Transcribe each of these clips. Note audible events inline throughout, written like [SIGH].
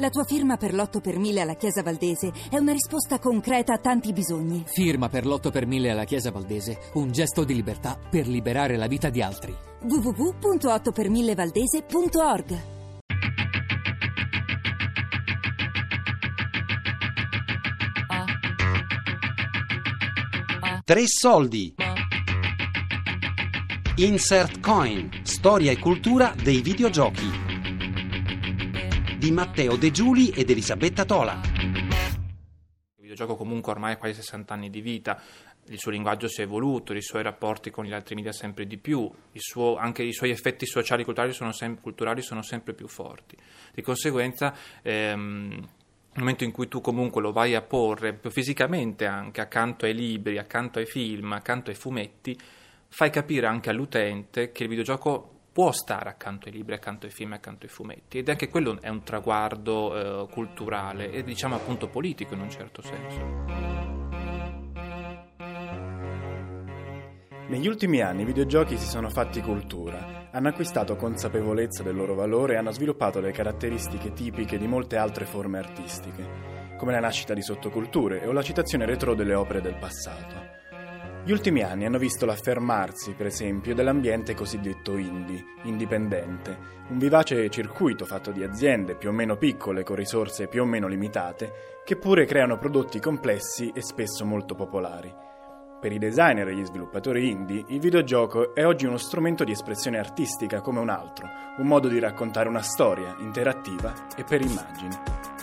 La tua firma per l'8 per 1000 alla Chiesa Valdese è una risposta concreta a tanti bisogni. Firma per l'8 per 1000 alla Chiesa Valdese, un gesto di libertà per liberare la vita di altri. www.8per1000valdese.org Tre soldi. Insert Coin, storia e cultura dei videogiochi. Di Matteo De Giuli ed Elisabetta Tola. Il videogioco comunque ormai ha quasi 60 anni di vita, il suo linguaggio si è evoluto, i suoi rapporti con gli altri media sempre di più, suo, anche i suoi effetti sociali e culturali sem- culturali sono sempre più forti. Di conseguenza... Ehm, nel momento in cui tu comunque lo vai a porre fisicamente anche accanto ai libri, accanto ai film, accanto ai fumetti, fai capire anche all'utente che il videogioco può stare accanto ai libri, accanto ai film, accanto ai fumetti ed anche quello è un traguardo eh, culturale e diciamo appunto politico in un certo senso. Negli ultimi anni i videogiochi si sono fatti cultura, hanno acquistato consapevolezza del loro valore e hanno sviluppato le caratteristiche tipiche di molte altre forme artistiche, come la nascita di sottoculture o la citazione retro delle opere del passato. Gli ultimi anni hanno visto l'affermarsi, per esempio, dell'ambiente cosiddetto indie, indipendente, un vivace circuito fatto di aziende più o meno piccole con risorse più o meno limitate, che pure creano prodotti complessi e spesso molto popolari. Per i designer e gli sviluppatori indie, il videogioco è oggi uno strumento di espressione artistica come un altro, un modo di raccontare una storia interattiva e per immagini.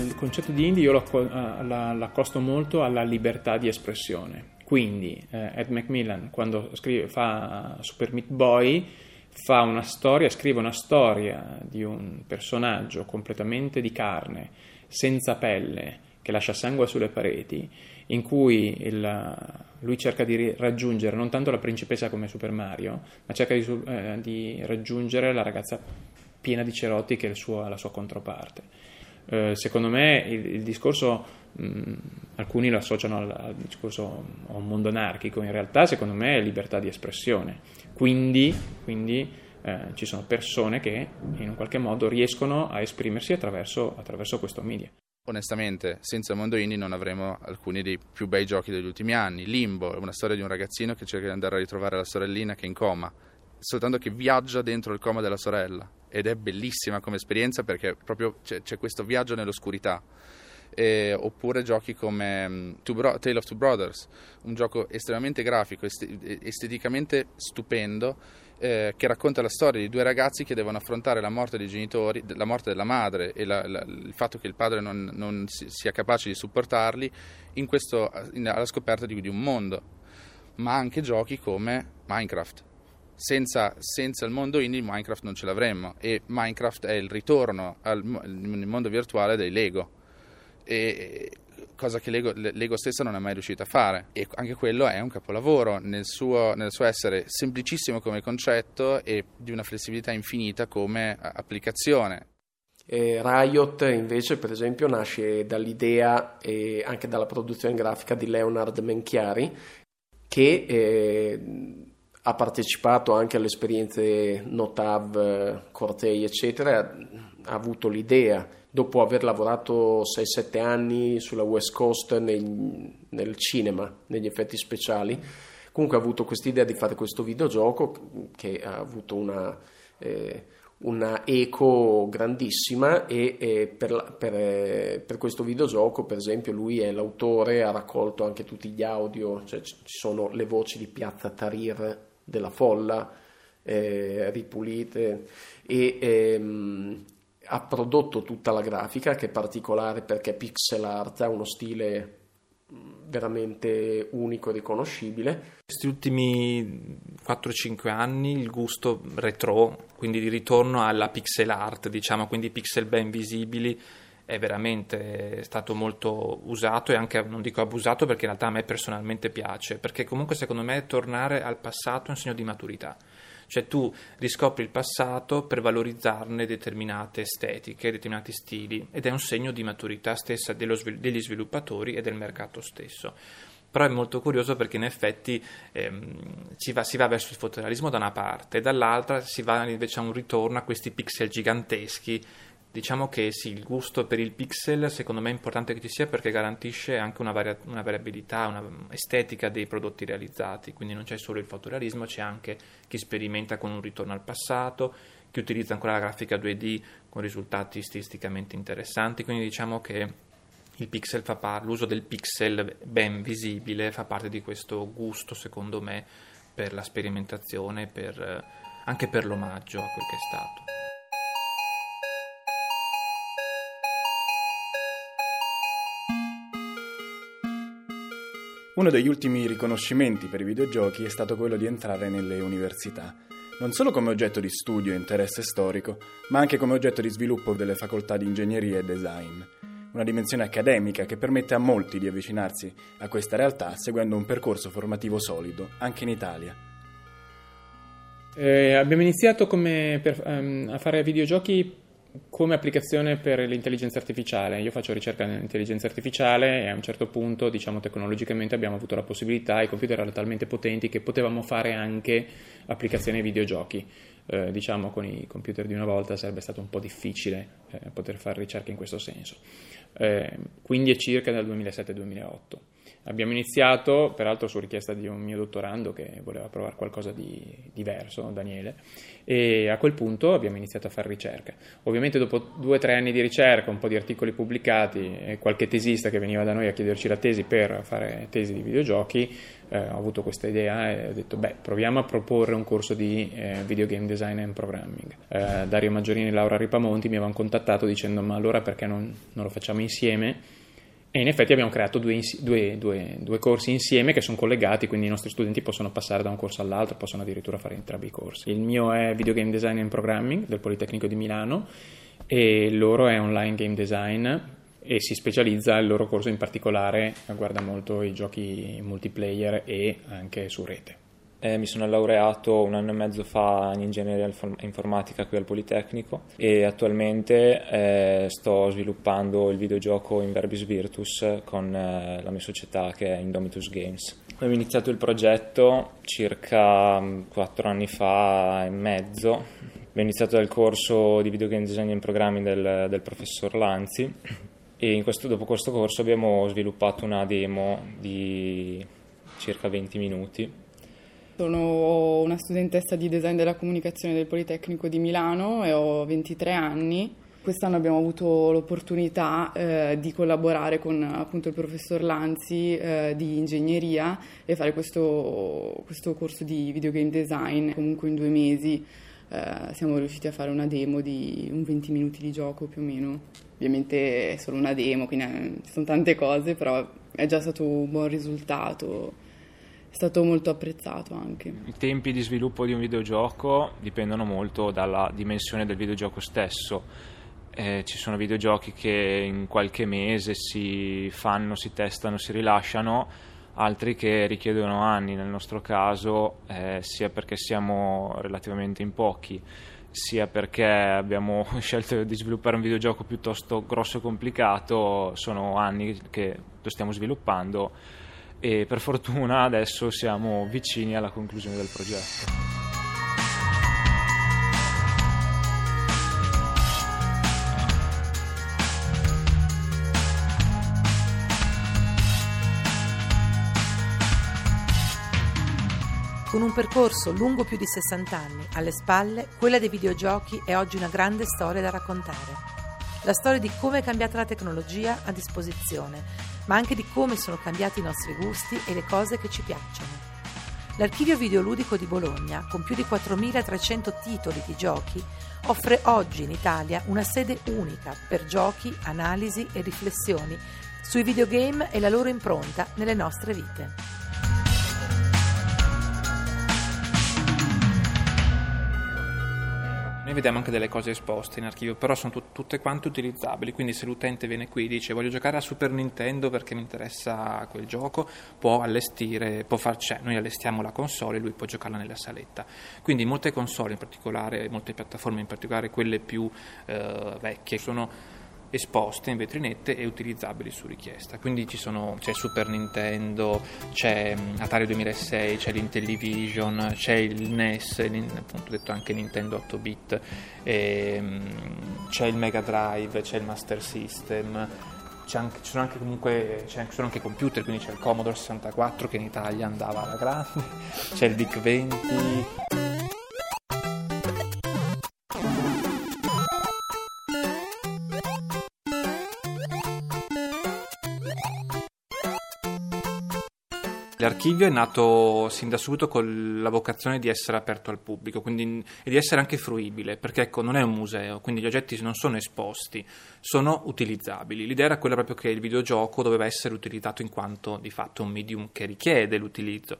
Il, concetto di indie io l'accosto molto alla libertà di espressione. Quindi eh, Ed Macmillan quando scrive, fa Super Meat Boy fa una storia, scrive una storia di un personaggio completamente di carne, senza pelle, che lascia sangue sulle pareti, in cui il, lui cerca di raggiungere non tanto la principessa come Super Mario, ma cerca di, eh, di raggiungere la ragazza piena di cerotti che è sua, la sua controparte. Eh, secondo me il, il discorso, mh, alcuni lo associano al, al, discorso a un mondo anarchico, in realtà secondo me è libertà di espressione, quindi, quindi eh, ci sono persone che in un qualche modo riescono a esprimersi attraverso, attraverso questo media. Onestamente, senza mondo indie non avremo alcuni dei più bei giochi degli ultimi anni. Limbo, una storia di un ragazzino che cerca di andare a ritrovare la sorellina che è in coma, soltanto che viaggia dentro il coma della sorella. Ed è bellissima come esperienza perché proprio c'è, c'è questo viaggio nell'oscurità. Eh, oppure giochi come um, Bro- Tale of Two Brothers, un gioco estremamente grafico, est- esteticamente stupendo, eh, che racconta la storia di due ragazzi che devono affrontare la morte dei genitori, la morte della madre e la, la, il fatto che il padre non, non si, sia capace di supportarli in questo, in, alla scoperta di, di un mondo, ma anche giochi come Minecraft senza, senza, il mondo indie Minecraft non ce l'avremmo. E Minecraft è il ritorno al nel mondo virtuale dei Lego. E, cosa che Lego, Lego, stessa non è mai riuscita a fare. E anche quello è un capolavoro nel suo, nel suo essere semplicissimo come concetto e di una flessibilità infinita come applicazione. Riot invece per esempio nasce dall'idea e anche dalla produzione grafica di Leonard Menchiari che eh, ha partecipato anche alle esperienze Notav, Cortei, eccetera, ha avuto l'idea, dopo aver lavorato 6-7 anni sulla West Coast nel, nel cinema, negli effetti speciali, comunque ha avuto quest'idea di fare questo videogioco che ha avuto una, eh, una eco grandissima e, e per, per, per, questo videogioco per esempio lui è l'autore, ha raccolto anche tutti gli audio, cioè ci sono le voci di Piazza Tarir della folla eh, ripulite e ehm, ha prodotto tutta la grafica che è particolare perché pixel art ha uno stile veramente unico e riconoscibile. Questi ultimi 4-5 anni il gusto retro, quindi di ritorno alla pixel art, diciamo, quindi pixel ben visibili, è veramente stato molto usato e anche, non dico abusato perché in realtà a me personalmente piace, perché comunque secondo me tornare al passato è un segno di maturità. Cioè tu riscopri il passato per valorizzarne determinate estetiche, determinati stili ed è un segno di maturità stessa svil- degli sviluppatori e del mercato stesso però è molto curioso perché in effetti ehm, va, si va verso il fotorealismo da una parte e dall'altra si va invece a un ritorno a questi pixel giganteschi Diciamo che sì, il gusto per il pixel secondo me è importante che ci sia perché garantisce anche una, varia- una variabilità, una estetica dei prodotti realizzati, quindi non c'è solo il fotorealismo, c'è anche chi sperimenta con un ritorno al passato, chi utilizza ancora la grafica 2D con risultati stilisticamente interessanti, quindi diciamo che par- l'uso del pixel ben visibile fa parte di questo gusto secondo me per la sperimentazione, per, anche per l'omaggio a quel che è stato. Uno degli ultimi riconoscimenti per i videogiochi è stato quello di entrare nelle università, non solo come oggetto di studio e interesse storico, ma anche come oggetto di sviluppo delle facoltà di ingegneria e design. Una dimensione accademica che permette a molti di avvicinarsi a questa realtà seguendo un percorso formativo solido, anche in Italia. Eh, abbiamo iniziato per, um, a fare videogiochi come applicazione per l'intelligenza artificiale. Io faccio ricerca nell'intelligenza artificiale e a un certo punto, diciamo tecnologicamente, abbiamo avuto la possibilità, i computer erano talmente potenti che potevamo fare anche applicazioni ai videogiochi. Eh, diciamo con i computer di una volta sarebbe stato un po' difficile eh, poter fare ricerca in questo senso. Eh, quindi è circa dal 2007-2008. Abbiamo iniziato, peraltro su richiesta di un mio dottorando che voleva provare qualcosa di diverso, Daniele, e a quel punto abbiamo iniziato a fare ricerca. Ovviamente dopo due o tre anni di ricerca, un po' di articoli pubblicati e qualche tesista che veniva da noi a chiederci la tesi per fare tesi di videogiochi, eh, ho avuto questa idea e ho detto beh proviamo a proporre un corso di eh, video game design and programming. Eh, Dario Maggiorini e Laura Ripamonti mi avevano contattato dicendo ma allora perché non, non lo facciamo insieme? E in effetti abbiamo creato due, due, due, due, corsi insieme che sono collegati, quindi i nostri studenti possono passare da un corso all'altro, possono addirittura fare entrambi i corsi. Il mio è Video Game Design and Programming del Politecnico di Milano e il loro è Online Game Design e si specializza, il loro corso in particolare guarda molto i giochi multiplayer e anche su rete. Eh, mi sono laureato un anno e mezzo fa in ingegneria informatica qui al Politecnico e attualmente eh, sto sviluppando il videogioco Inverbis Virtus con eh, la mia società che è Indomitus Games. Abbiamo iniziato il progetto circa mm, quattro anni fa e mezzo. Abbiamo iniziato dal corso di videogame design and programming del, del professor Lanzi e questo, dopo questo corso abbiamo sviluppato una demo di circa 20 minuti sono una studentessa di design della comunicazione del Politecnico di Milano e ho 23 anni. Quest'anno abbiamo avuto l'opportunità eh, di collaborare con appunto il professor Lanzi eh, di ingegneria e fare questo, questo, corso di videogame design. Comunque in due mesi eh, siamo riusciti a fare una demo di un 20 minuti di gioco più o meno. Ovviamente è solo una demo, quindi eh, ci sono tante cose, però è già stato un buon risultato è stato molto apprezzato anche. I tempi di sviluppo di un videogioco dipendono molto dalla dimensione del videogioco stesso. Eh, ci sono videogiochi che in qualche mese si fanno, si testano, si rilasciano, altri che richiedono anni, nel nostro caso, eh, sia perché siamo relativamente in pochi, sia perché abbiamo [LAUGHS] scelto di sviluppare un videogioco piuttosto grosso e complicato, sono anni che lo stiamo sviluppando e per fortuna adesso siamo vicini alla conclusione del progetto. Con un percorso lungo più di 60 anni alle spalle, quella dei videogiochi è oggi una grande storia da raccontare. La storia di come è cambiata la tecnologia a disposizione ma anche di come sono cambiati i nostri gusti e le cose che ci piacciono. L'archivio videoludico di Bologna, con più di 4.300 titoli di giochi, offre oggi in Italia una sede unica per giochi, analisi e riflessioni sui videogame e la loro impronta nelle nostre vite. Noi vediamo anche delle cose esposte in archivio, però sono tut- tutte quante utilizzabili, quindi se l'utente viene qui e dice voglio giocare a Super Nintendo perché mi interessa quel gioco, può allestire, può far, cioè, noi allestiamo la console e lui può giocarla nella saletta. Quindi molte console in particolare, molte piattaforme in particolare, quelle più eh, vecchie, sono esposte in vetrinette e utilizzabili su richiesta. Quindi sono, c'è Super Nintendo, c'è Atari 2006, c'è l'Intellivision, c'è il NES, appunto detto anche Nintendo 8 bit, ehm, c'è il Mega Drive, c'è il Master System. Anche, ci sono anche comunque ci sono anche computer, quindi c'è il Commodore 64 che in Italia andava alla grande, [LAUGHS] c'è il DIC 20. L'archivio è nato sin da subito con la vocazione di essere aperto al pubblico quindi, e di essere anche fruibile, perché ecco, non è un museo, quindi gli oggetti non sono esposti, sono utilizzabili. L'idea era quella proprio che il videogioco doveva essere utilizzato in quanto di fatto un medium che richiede l'utilizzo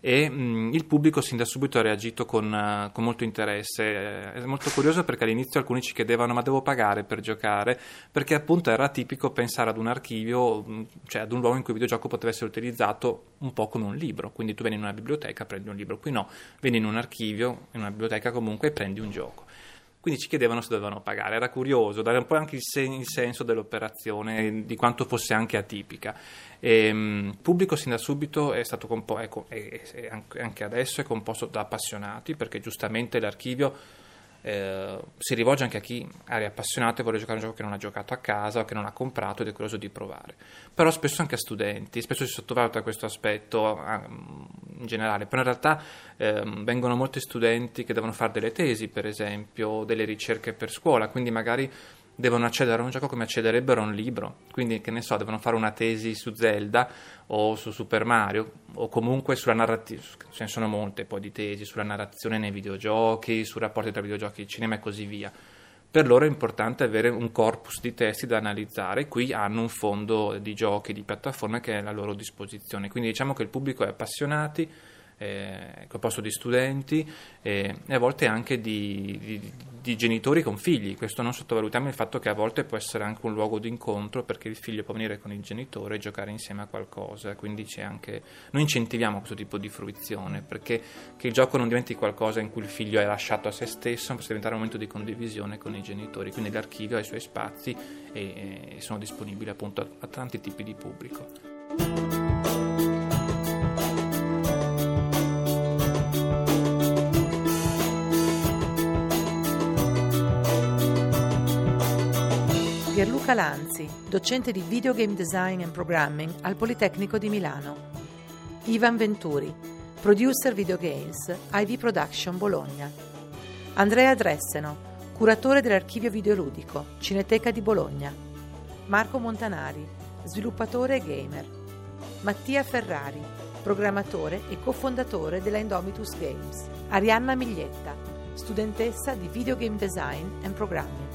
e mh, il pubblico sin da subito ha reagito con, uh, con, molto interesse. È molto curioso perché all'inizio alcuni ci chiedevano ma devo pagare per giocare, perché appunto era tipico pensare ad un archivio, mh, cioè ad un luogo in cui il videogioco poteva essere utilizzato un po' come un libro, quindi tu vieni in una biblioteca, prendi un libro, qui no, vieni in un archivio, in una biblioteca comunque e prendi un gioco quindi ci chiedevano se dovevano pagare. Era curioso, dare un po' anche il, sen- il senso dell'operazione, di quanto fosse anche atipica. E, um, pubblico sin da subito è stato composto, e, e anche adesso è composto da appassionati, perché giustamente l'archivio eh, si rivolge anche a chi è appassionato e vuole giocare un gioco che non ha giocato a casa o che non ha comprato ed è curioso di provare. Però spesso anche a studenti, spesso si sottovaluta questo aspetto ah, in generale, però in realtà eh, vengono molti studenti che devono fare delle tesi, per esempio, delle ricerche per scuola, quindi magari devono accedere a un gioco come accederebbero a un libro. Quindi, che ne so, devono fare una tesi su Zelda o su Super Mario o comunque sulla narrazione. Ce ne sono molte poi di tesi sulla narrazione nei videogiochi, sui rapporti tra videogiochi cinema e così via. Per loro è importante avere un corpus di testi da analizzare. Qui hanno un fondo di giochi, di piattaforme che è a loro disposizione. Quindi diciamo che il pubblico è appassionati eh, composto di studenti eh, e a volte anche di, di, di, genitori con figli. Questo non sottovalutiamo il fatto che a volte può essere anche un luogo di incontro perché il figlio può venire con il genitore e giocare insieme a qualcosa. Quindi c'è anche... Noi incentiviamo questo tipo di fruizione perché che il gioco non diventi qualcosa in cui il figlio è lasciato a se stesso, ma possa diventare un momento di condivisione con i genitori. Quindi l'archivio ha i suoi spazi e, e sono disponibili appunto a, a tanti tipi di pubblico. Pierluca Lanzi, docente di Videogame Design and Programming al Politecnico di Milano. Ivan Venturi, producer videogames, IV Production Bologna. Andrea Dresseno, curatore dell'archivio videoludico, Cineteca di Bologna. Marco Montanari, sviluppatore e gamer. Mattia Ferrari, programmatore e cofondatore della Indomitus Games. Arianna Miglietta, studentessa di Videogame Design and Programming.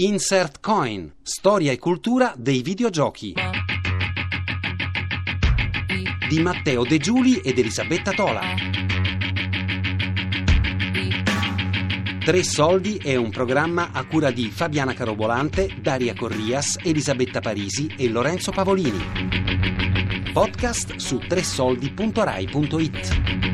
Insert Coin, storia e cultura dei videogiochi. Di Matteo De Giuli ed Elisabetta Tola. Tre soldi è un programma a cura di Fabiana Carobolante, Daria Corrias, Elisabetta Parisi e Lorenzo Pavolini. Podcast su tresoldi.rai.it.